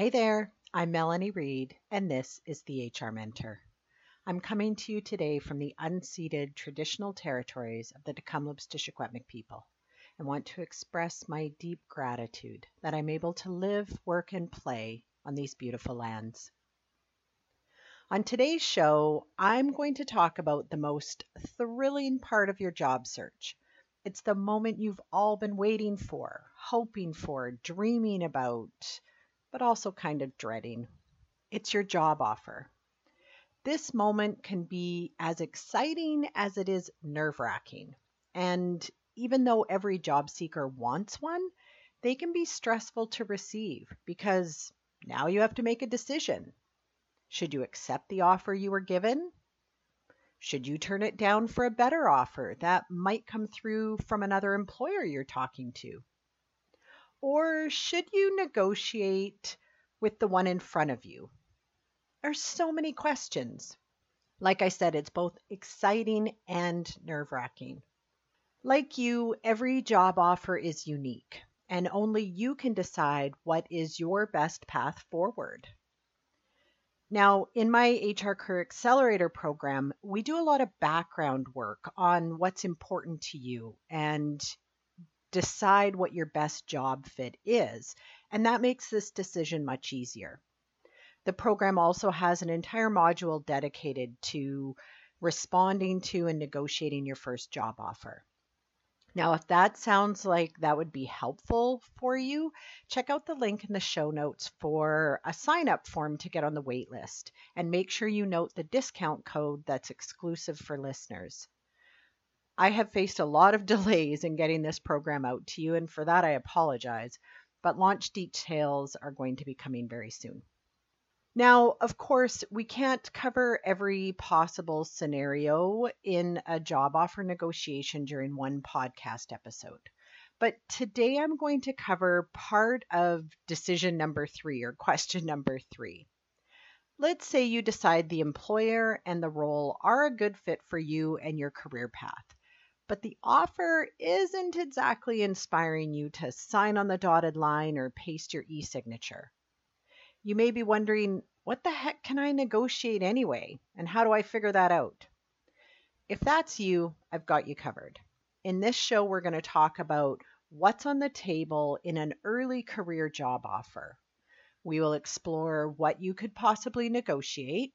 Hey there, I'm Melanie Reed, and this is the HR Mentor. I'm coming to you today from the unceded traditional territories of the Tk'emlúps te Secwépemc people and want to express my deep gratitude that I'm able to live, work, and play on these beautiful lands. On today's show, I'm going to talk about the most thrilling part of your job search. It's the moment you've all been waiting for, hoping for, dreaming about, but also kind of dreading. It's your job offer. This moment can be as exciting as it is nerve wracking. And even though every job seeker wants one, they can be stressful to receive because now you have to make a decision. Should you accept the offer you were given? Should you turn it down for a better offer that might come through from another employer you're talking to? Or should you negotiate with the one in front of you? There's so many questions. Like I said, it's both exciting and nerve wracking. Like you, every job offer is unique, and only you can decide what is your best path forward. Now, in my HR Career Accelerator program, we do a lot of background work on what's important to you and decide what your best job fit is. And that makes this decision much easier. The program also has an entire module dedicated to responding to and negotiating your first job offer. Now, if that sounds like that would be helpful for you, check out the link in the show notes for a sign up form to get on the wait list and make sure you note the discount code that's exclusive for listeners. I have faced a lot of delays in getting this program out to you, and for that I apologize, but launch details are going to be coming very soon. Now, of course, we can't cover every possible scenario in a job offer negotiation during one podcast episode. But today I'm going to cover part of decision number three or question number three. Let's say you decide the employer and the role are a good fit for you and your career path, but the offer isn't exactly inspiring you to sign on the dotted line or paste your e signature. You may be wondering, what the heck can I negotiate anyway? And how do I figure that out? If that's you, I've got you covered. In this show, we're going to talk about what's on the table in an early career job offer. We will explore what you could possibly negotiate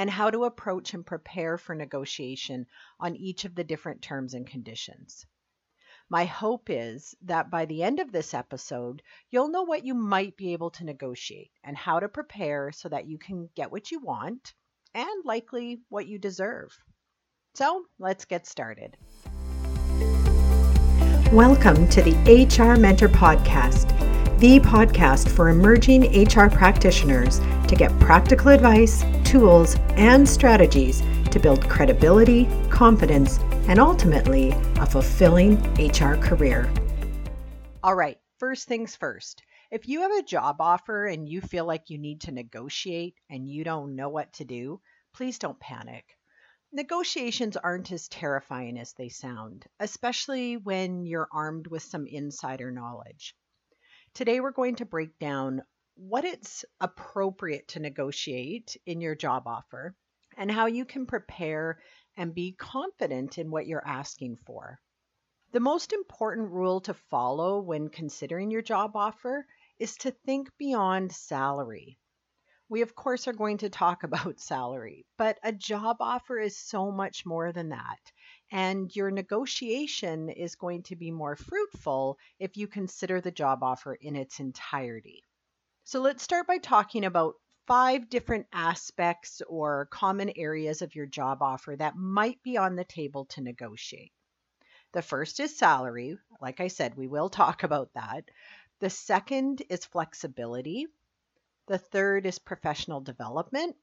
and how to approach and prepare for negotiation on each of the different terms and conditions. My hope is that by the end of this episode, you'll know what you might be able to negotiate and how to prepare so that you can get what you want and likely what you deserve. So let's get started. Welcome to the HR Mentor Podcast, the podcast for emerging HR practitioners to get practical advice, tools, and strategies to build credibility, confidence, and ultimately a fulfilling HR career. All right, first things first. If you have a job offer and you feel like you need to negotiate and you don't know what to do, please don't panic. Negotiations aren't as terrifying as they sound, especially when you're armed with some insider knowledge. Today, we're going to break down what it's appropriate to negotiate in your job offer and how you can prepare and be confident in what you're asking for. The most important rule to follow when considering your job offer is to think beyond salary. We, of course, are going to talk about salary, but a job offer is so much more than that. And your negotiation is going to be more fruitful if you consider the job offer in its entirety. So let's start by talking about five different aspects or common areas of your job offer that might be on the table to negotiate. The first is salary. Like I said, we will talk about that. The second is flexibility. The third is professional development.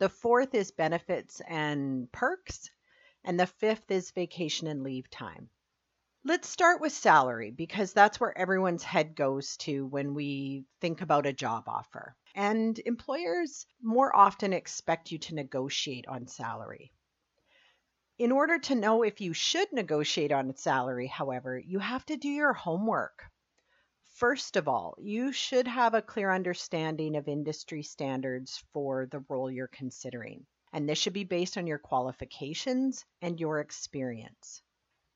The fourth is benefits and perks. And the fifth is vacation and leave time. Let's start with salary because that's where everyone's head goes to when we think about a job offer. And employers more often expect you to negotiate on salary. In order to know if you should negotiate on salary, however, you have to do your homework. First of all, you should have a clear understanding of industry standards for the role you're considering, and this should be based on your qualifications and your experience.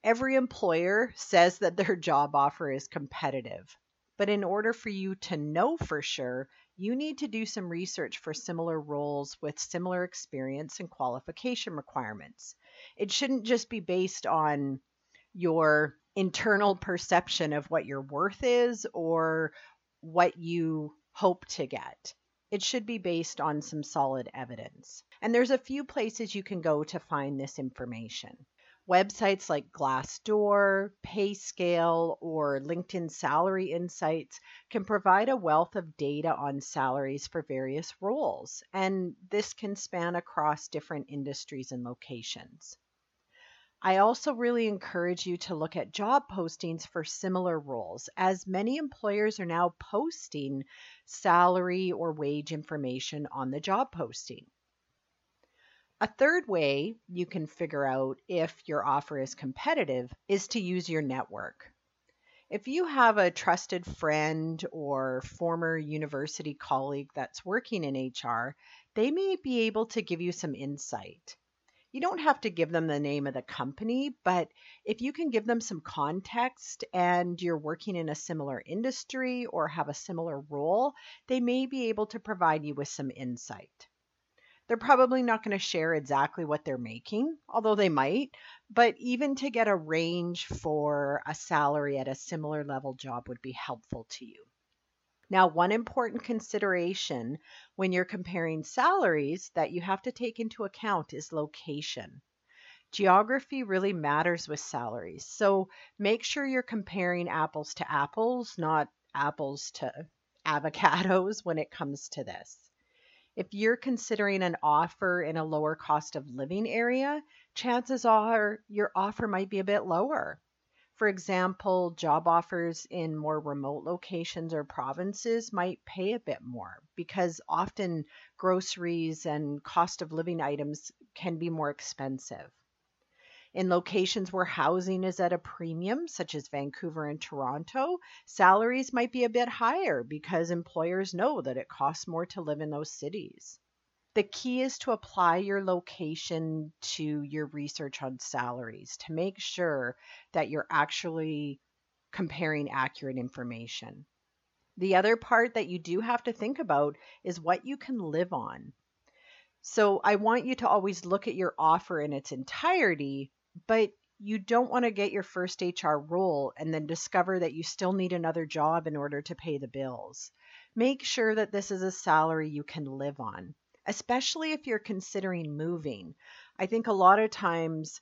Every employer says that their job offer is competitive, but in order for you to know for sure, you need to do some research for similar roles with similar experience and qualification requirements. It shouldn't just be based on your internal perception of what your worth is or what you hope to get. It should be based on some solid evidence. And there's a few places you can go to find this information. Websites like Glassdoor, PayScale, or LinkedIn Salary Insights can provide a wealth of data on salaries for various roles, and this can span across different industries and locations. I also really encourage you to look at job postings for similar roles, as many employers are now posting salary or wage information on the job posting. A third way you can figure out if your offer is competitive is to use your network. If you have a trusted friend or former university colleague that's working in HR, they may be able to give you some insight. You don't have to give them the name of the company, but if you can give them some context and you're working in a similar industry or have a similar role, they may be able to provide you with some insight. They're probably not going to share exactly what they're making, although they might, but even to get a range for a salary at a similar level job would be helpful to you. Now, one important consideration when you're comparing salaries that you have to take into account is location. Geography really matters with salaries, so make sure you're comparing apples to apples, not apples to avocados when it comes to this. If you're considering an offer in a lower cost of living area, chances are your offer might be a bit lower. For example, job offers in more remote locations or provinces might pay a bit more because often groceries and cost of living items can be more expensive. In locations where housing is at a premium, such as Vancouver and Toronto, salaries might be a bit higher because employers know that it costs more to live in those cities. The key is to apply your location to your research on salaries to make sure that you're actually comparing accurate information. The other part that you do have to think about is what you can live on. So I want you to always look at your offer in its entirety but you don't want to get your first HR role and then discover that you still need another job in order to pay the bills. Make sure that this is a salary you can live on, especially if you're considering moving. I think a lot of times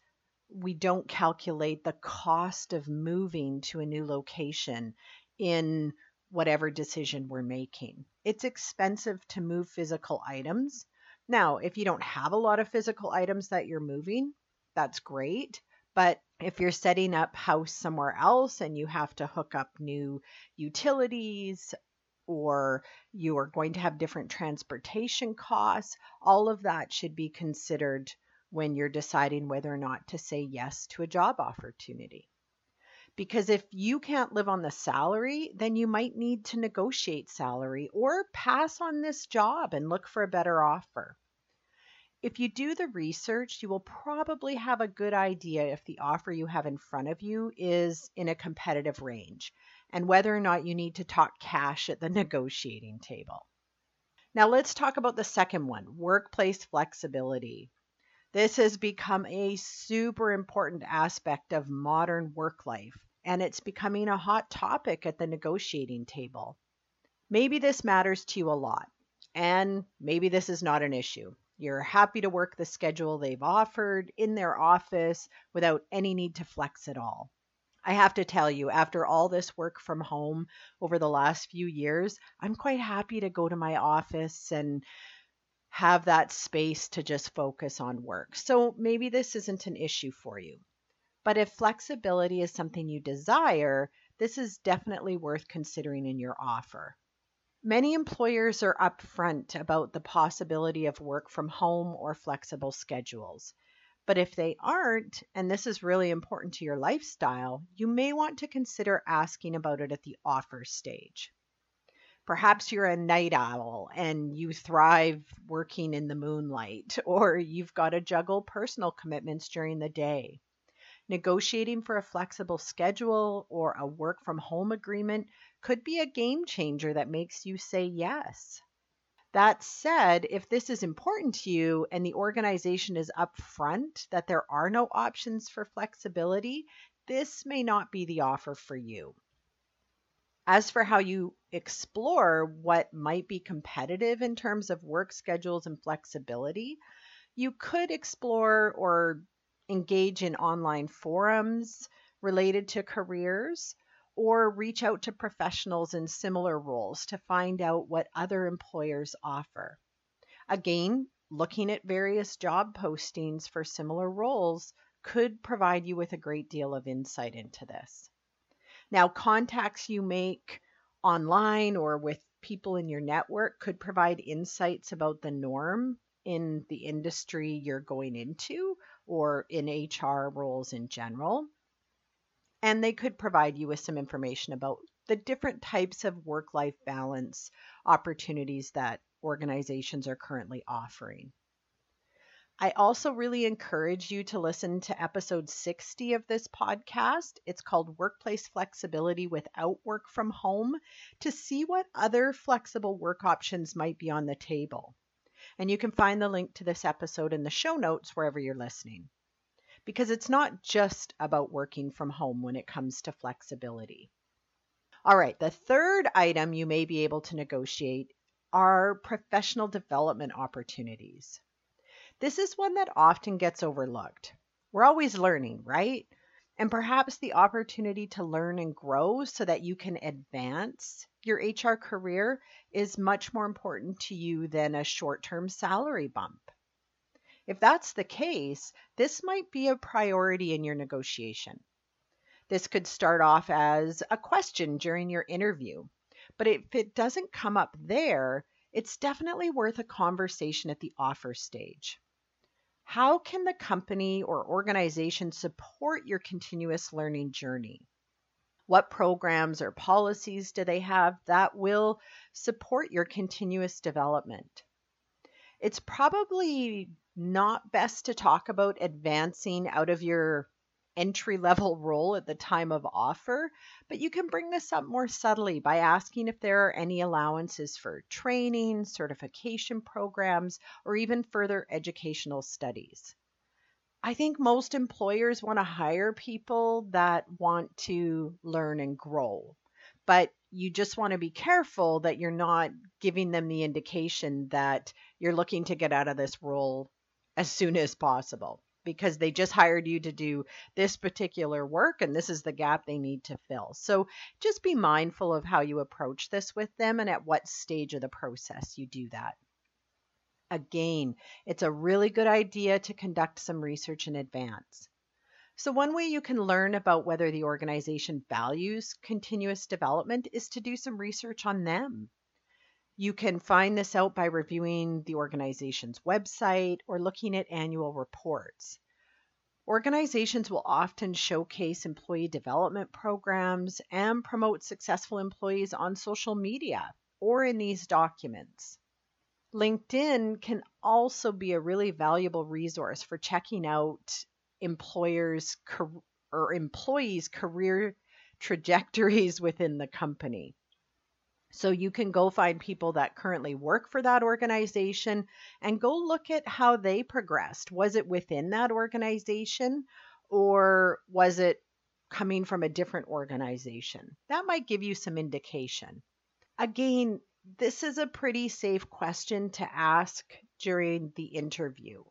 we don't calculate the cost of moving to a new location in whatever decision we're making. It's expensive to move physical items. Now, if you don't have a lot of physical items that you're moving, that's great. But if you're setting up house somewhere else and you have to hook up new utilities or you are going to have different transportation costs, all of that should be considered when you're deciding whether or not to say yes to a job opportunity. Because if you can't live on the salary, then you might need to negotiate salary or pass on this job and look for a better offer. If you do the research, you will probably have a good idea if the offer you have in front of you is in a competitive range and whether or not you need to talk cash at the negotiating table. Now, let's talk about the second one workplace flexibility. This has become a super important aspect of modern work life, and it's becoming a hot topic at the negotiating table. Maybe this matters to you a lot, and maybe this is not an issue. You're happy to work the schedule they've offered in their office without any need to flex at all. I have to tell you, after all this work from home over the last few years, I'm quite happy to go to my office and have that space to just focus on work. So maybe this isn't an issue for you. But if flexibility is something you desire, this is definitely worth considering in your offer. Many employers are upfront about the possibility of work from home or flexible schedules. But if they aren't, and this is really important to your lifestyle, you may want to consider asking about it at the offer stage. Perhaps you're a night owl and you thrive working in the moonlight, or you've got to juggle personal commitments during the day. Negotiating for a flexible schedule or a work from home agreement could be a game changer that makes you say yes. That said, if this is important to you and the organization is upfront that there are no options for flexibility, this may not be the offer for you. As for how you explore what might be competitive in terms of work schedules and flexibility, you could explore or engage in online forums related to careers or reach out to professionals in similar roles to find out what other employers offer. Again, looking at various job postings for similar roles could provide you with a great deal of insight into this. Now, contacts you make online or with people in your network could provide insights about the norm in the industry you're going into or in HR roles in general. And they could provide you with some information about the different types of work life balance opportunities that organizations are currently offering. I also really encourage you to listen to episode 60 of this podcast. It's called Workplace Flexibility Without Work from Home to see what other flexible work options might be on the table. And you can find the link to this episode in the show notes wherever you're listening. Because it's not just about working from home when it comes to flexibility. All right, the third item you may be able to negotiate are professional development opportunities. This is one that often gets overlooked. We're always learning, right? And perhaps the opportunity to learn and grow so that you can advance your HR career is much more important to you than a short term salary bump. If that's the case, this might be a priority in your negotiation. This could start off as a question during your interview, but if it doesn't come up there, it's definitely worth a conversation at the offer stage. How can the company or organization support your continuous learning journey? What programs or policies do they have that will support your continuous development? It's probably not best to talk about advancing out of your entry level role at the time of offer, but you can bring this up more subtly by asking if there are any allowances for training, certification programs, or even further educational studies. I think most employers want to hire people that want to learn and grow, but you just want to be careful that you're not giving them the indication that you're looking to get out of this role as soon as possible because they just hired you to do this particular work and this is the gap they need to fill. So just be mindful of how you approach this with them and at what stage of the process you do that. Again, it's a really good idea to conduct some research in advance. So, one way you can learn about whether the organization values continuous development is to do some research on them. You can find this out by reviewing the organization's website or looking at annual reports. Organizations will often showcase employee development programs and promote successful employees on social media or in these documents. LinkedIn can also be a really valuable resource for checking out employers' or employees' career trajectories within the company. So you can go find people that currently work for that organization and go look at how they progressed. Was it within that organization or was it coming from a different organization? That might give you some indication. Again, this is a pretty safe question to ask during the interview.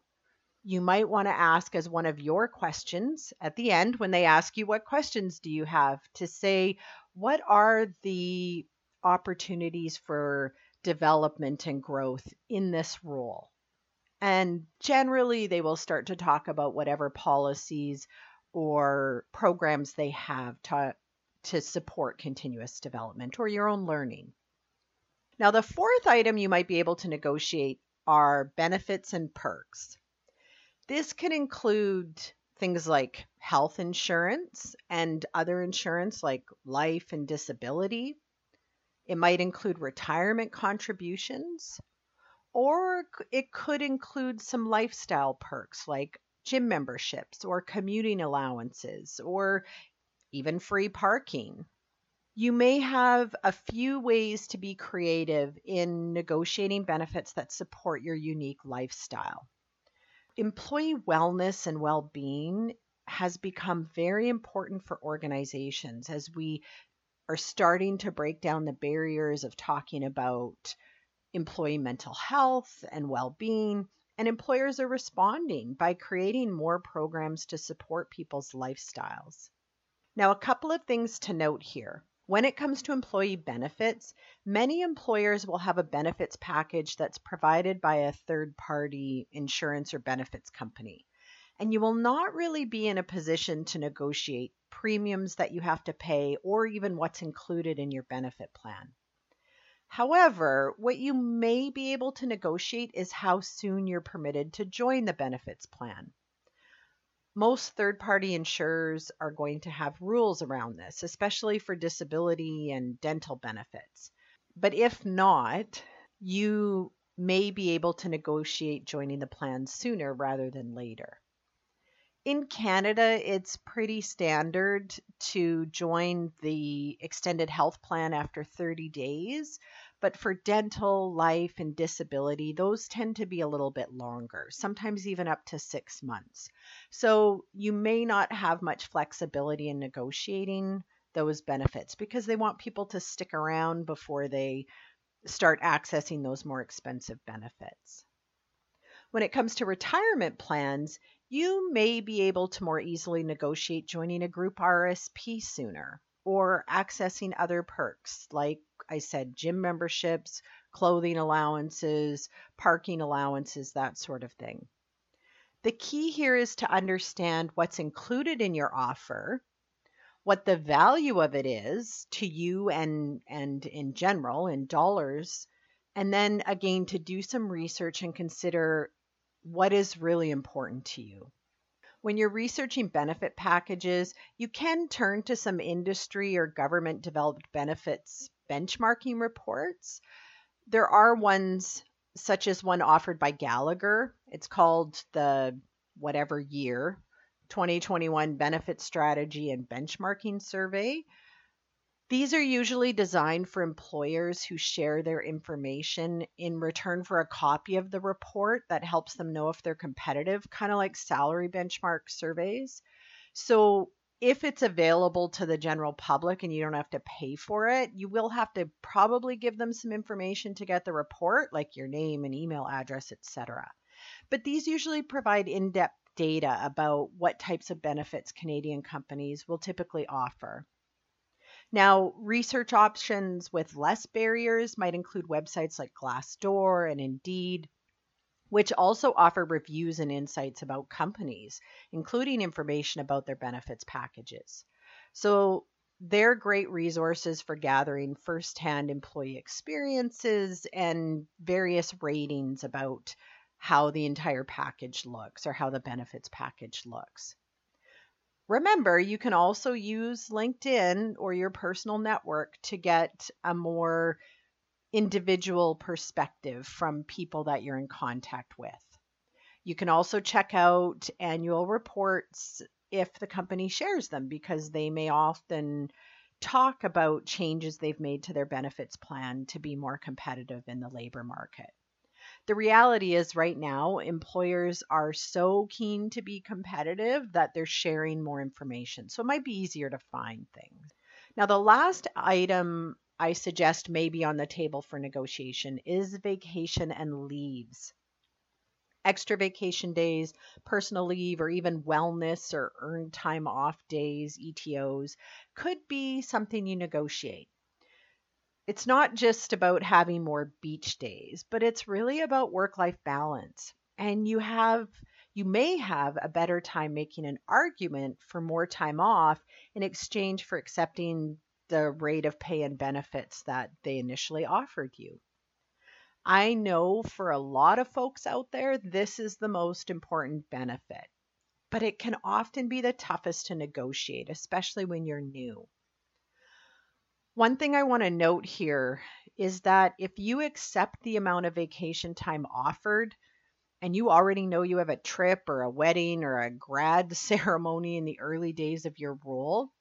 You might want to ask as one of your questions at the end when they ask you, What questions do you have? to say, What are the opportunities for development and growth in this role. And generally, they will start to talk about whatever policies or programs they have to, to support continuous development or your own learning. Now, the fourth item you might be able to negotiate are benefits and perks. This can include things like health insurance and other insurance like life and disability. It might include retirement contributions, or it could include some lifestyle perks like gym memberships or commuting allowances or even free parking. You may have a few ways to be creative in negotiating benefits that support your unique lifestyle. Employee wellness and well being has become very important for organizations as we are starting to break down the barriers of talking about employee mental health and well being. And employers are responding by creating more programs to support people's lifestyles. Now, a couple of things to note here. When it comes to employee benefits, many employers will have a benefits package that's provided by a third party insurance or benefits company. And you will not really be in a position to negotiate premiums that you have to pay or even what's included in your benefit plan. However, what you may be able to negotiate is how soon you're permitted to join the benefits plan most third party insurers are going to have rules around this, especially for disability and dental benefits. But if not, you may be able to negotiate joining the plan sooner rather than later. In Canada, it's pretty standard to join the extended health plan after 30 days, but for dental, life, and disability, those tend to be a little bit longer, sometimes even up to six months. So you may not have much flexibility in negotiating those benefits because they want people to stick around before they start accessing those more expensive benefits. When it comes to retirement plans, you may be able to more easily negotiate joining a group RSP sooner or accessing other perks like I said gym memberships, clothing allowances, parking allowances, that sort of thing. The key here is to understand what's included in your offer, what the value of it is to you and and in general in dollars, and then again to do some research and consider what is really important to you. When you're researching benefit packages, you can turn to some industry or government developed benefits benchmarking reports. There are ones such as one offered by Gallagher. It's called the whatever year 2021 Benefit Strategy and Benchmarking Survey. These are usually designed for employers who share their information in return for a copy of the report that helps them know if they're competitive, kind of like salary benchmark surveys. So if it's available to the general public and you don't have to pay for it, you will have to probably give them some information to get the report, like your name and email address, etc. But these usually provide in depth data about what types of benefits Canadian companies will typically offer. Now, research options with less barriers might include websites like Glassdoor and Indeed, which also offer reviews and insights about companies, including information about their benefits packages. So they're great resources for gathering firsthand employee experiences and various ratings about how the entire package looks or how the benefits package looks. Remember, you can also use LinkedIn or your personal network to get a more individual perspective from people that you're in contact with. You can also check out annual reports if the company shares them because they may often talk about changes they've made to their benefits plan to be more competitive in the labor market. The reality is, right now, employers are so keen to be competitive that they're sharing more information. So it might be easier to find things. Now, the last item I suggest may be on the table for negotiation is vacation and leaves. Extra vacation days, personal leave, or even wellness or earned time off days, ETOs, could be something you negotiate. It's not just about having more beach days, but it's really about work life balance. And you have you may have a better time making an argument for more time off in exchange for accepting the rate of pay and benefits that they initially offered you. I know for a lot of folks out there, this is the most important benefit, but it can often be the toughest to negotiate, especially when you're new. One thing I want to note here is that if you accept the amount of vacation time offered, and you already know you have a trip or a wedding or a grad ceremony in the early days of your role,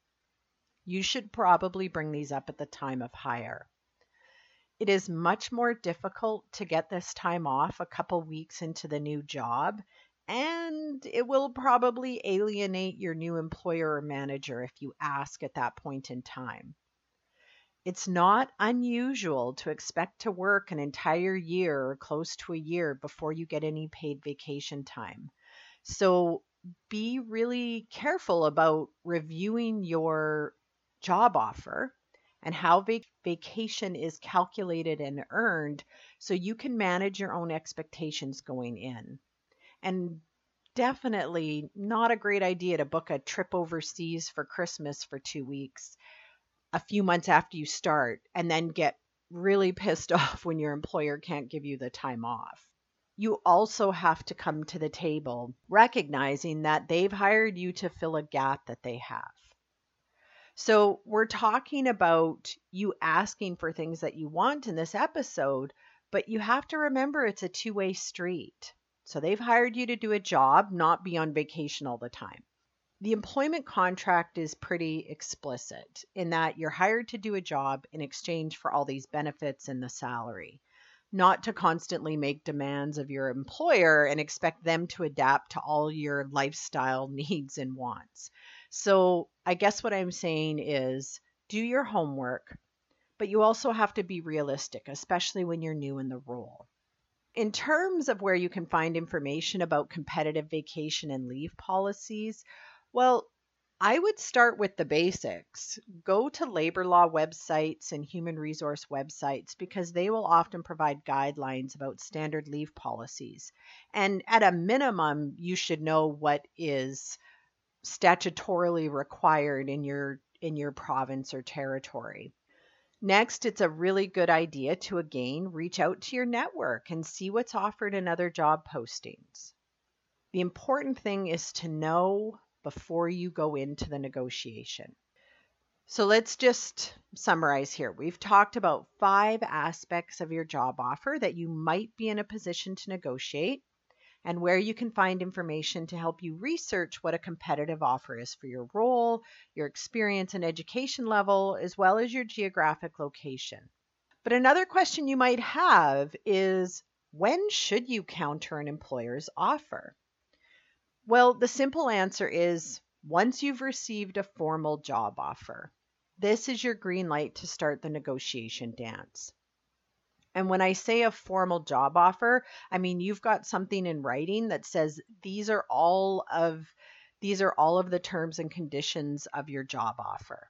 you should probably bring these up at the time of hire. It is much more difficult to get this time off a couple weeks into the new job, and it will probably alienate your new employer or manager if you ask at that point in time. It's not unusual to expect to work an entire year or close to a year before you get any paid vacation time. So be really careful about reviewing your job offer and how vac- vacation is calculated and earned so you can manage your own expectations going in. And definitely not a great idea to book a trip overseas for Christmas for two weeks a few months after you start and then get really pissed off when your employer can't give you the time off. You also have to come to the table recognizing that they've hired you to fill a gap that they have. So, we're talking about you asking for things that you want in this episode, but you have to remember it's a two way street. So, they've hired you to do a job, not be on vacation all the time. The employment contract is pretty explicit in that you're hired to do a job in exchange for all these benefits and the salary, not to constantly make demands of your employer and expect them to adapt to all your lifestyle needs and wants. So, I guess what I'm saying is do your homework, but you also have to be realistic, especially when you're new in the role. In terms of where you can find information about competitive vacation and leave policies, well, I would start with the basics. Go to labor law websites and human resource websites because they will often provide guidelines about standard leave policies. And at a minimum, you should know what is statutorily required in your in your province or territory. Next, it's a really good idea to again reach out to your network and see what's offered in other job postings. The important thing is to know before you go into the negotiation. So let's just summarize here. We've talked about five aspects of your job offer that you might be in a position to negotiate and where you can find information to help you research what a competitive offer is for your role, your experience and education level, as well as your geographic location. But another question you might have is when should you counter an employer's offer? Well, the simple answer is once you've received a formal job offer. This is your green light to start the negotiation dance. And when I say a formal job offer, I mean you've got something in writing that says these are all of these are all of the terms and conditions of your job offer.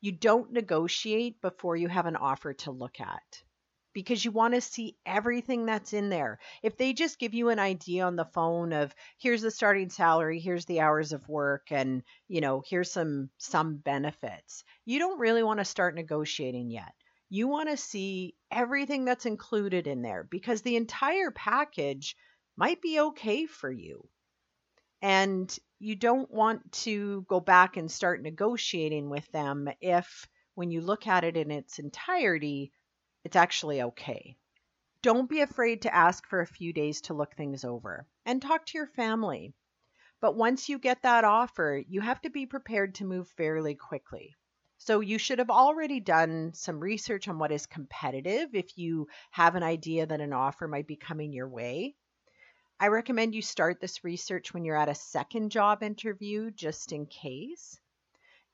You don't negotiate before you have an offer to look at because you want to see everything that's in there. If they just give you an idea on the phone of here's the starting salary, here's the hours of work and, you know, here's some some benefits. You don't really want to start negotiating yet you want to see everything that's included in there because the entire package might be okay for you. And you don't want to go back and start negotiating with them if, when you look at it in its entirety, it's actually okay. Don't be afraid to ask for a few days to look things over and talk to your family. But once you get that offer, you have to be prepared to move fairly quickly. So you should have already done some research on what is competitive if you have an idea that an offer might be coming your way. I recommend you start this research when you're at a second job interview just in case.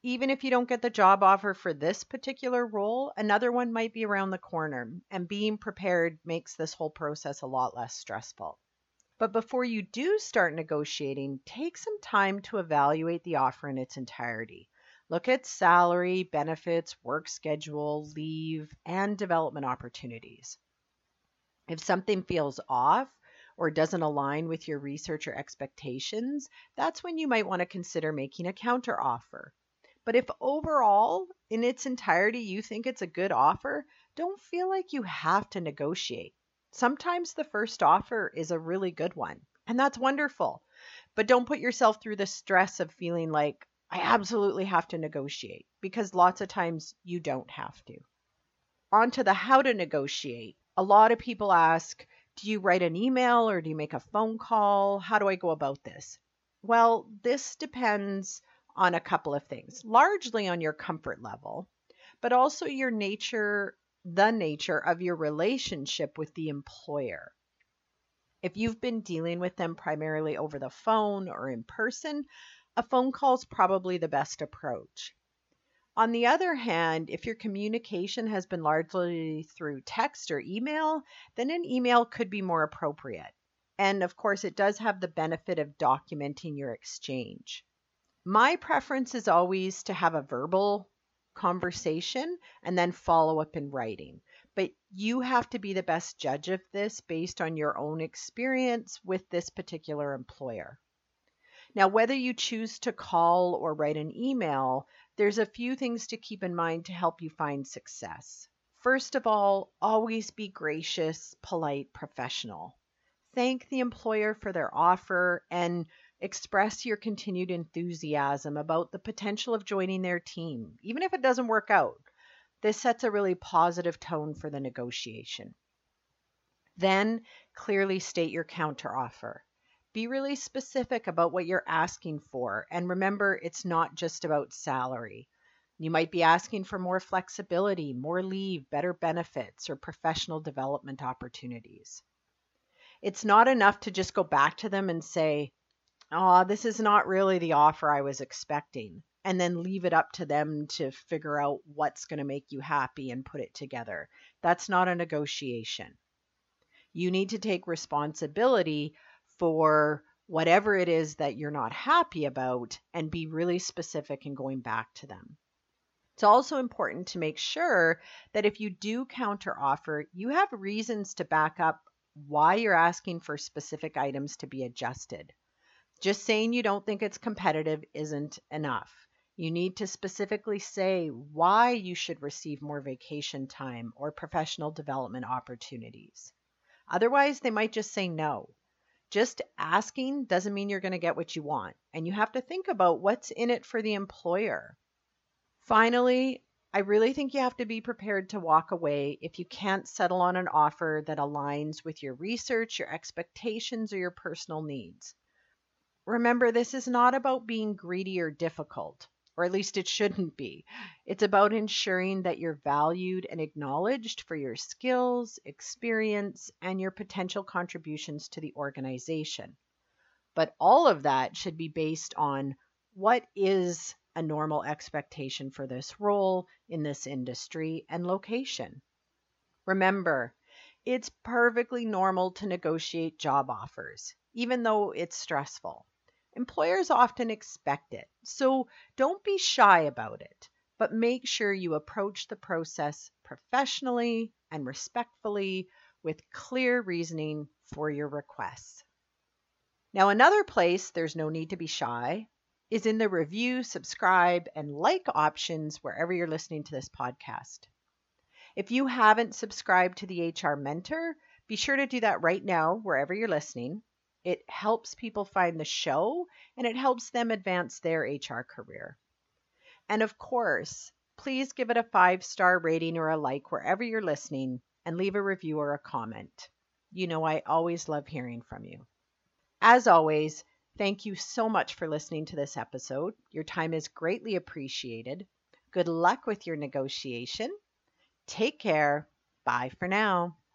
Even if you don't get the job offer for this particular role, another one might be around the corner, and being prepared makes this whole process a lot less stressful. But before you do start negotiating, take some time to evaluate the offer in its entirety. Look at salary, benefits, work schedule, leave, and development opportunities. If something feels off or doesn't align with your research or expectations, that's when you might want to consider making a counteroffer. But if overall, in its entirety, you think it's a good offer, don't feel like you have to negotiate. Sometimes the first offer is a really good one, and that's wonderful. But don't put yourself through the stress of feeling like, I absolutely have to negotiate, because lots of times you don't have to. On to the how to negotiate. A lot of people ask, do you write an email or do you make a phone call? How do I go about this? Well, this depends on a couple of things, largely on your comfort level, but also your nature, the nature of your relationship with the employer. If you've been dealing with them primarily over the phone or in person, a phone call is probably the best approach. On the other hand, if your communication has been largely through text or email, then an email could be more appropriate. And of course, it does have the benefit of documenting your exchange. My preference is always to have a verbal conversation and then follow up in writing. But you have to be the best judge of this based on your own experience with this particular employer. Now, whether you choose to call or write an email, there's a few things to keep in mind to help you find success. First of all, always be gracious, polite, professional. Thank the employer for their offer and express your continued enthusiasm about the potential of joining their team, even if it doesn't work out. This sets a really positive tone for the negotiation. Then clearly state your counteroffer. Be really specific about what you're asking for. And remember, it's not just about salary. You might be asking for more flexibility, more leave, better benefits, or professional development opportunities. It's not enough to just go back to them and say, Oh, this is not really the offer I was expecting, and then leave it up to them to figure out what's going to make you happy and put it together. That's not a negotiation. You need to take responsibility for whatever it is that you're not happy about and be really specific in going back to them. It's also important to make sure that if you do counteroffer, you have reasons to back up why you're asking for specific items to be adjusted. Just saying you don't think it's competitive isn't enough. You need to specifically say why you should receive more vacation time or professional development opportunities. Otherwise, they might just say no. Just asking doesn't mean you're going to get what you want, and you have to think about what's in it for the employer. Finally, I really think you have to be prepared to walk away if you can't settle on an offer that aligns with your research, your expectations, or your personal needs. Remember, this is not about being greedy or difficult or at least it shouldn't be. It's about ensuring that you're valued and acknowledged for your skills, experience, and your potential contributions to the organization. But all of that should be based on what is a normal expectation for this role in this industry and location. Remember, it's perfectly normal to negotiate job offers, even though it's stressful. Employers often expect it, so don't be shy about it, but make sure you approach the process professionally and respectfully with clear reasoning for your requests. Now, another place there's no need to be shy is in the review, subscribe, and like options wherever you're listening to this podcast. If you haven't subscribed to the HR Mentor, be sure to do that right now wherever you're listening. It helps people find the show and it helps them advance their HR career. And of course, please give it a five star rating or a like wherever you're listening and leave a review or a comment. You know, I always love hearing from you. As always, thank you so much for listening to this episode. Your time is greatly appreciated. Good luck with your negotiation. Take care. Bye for now.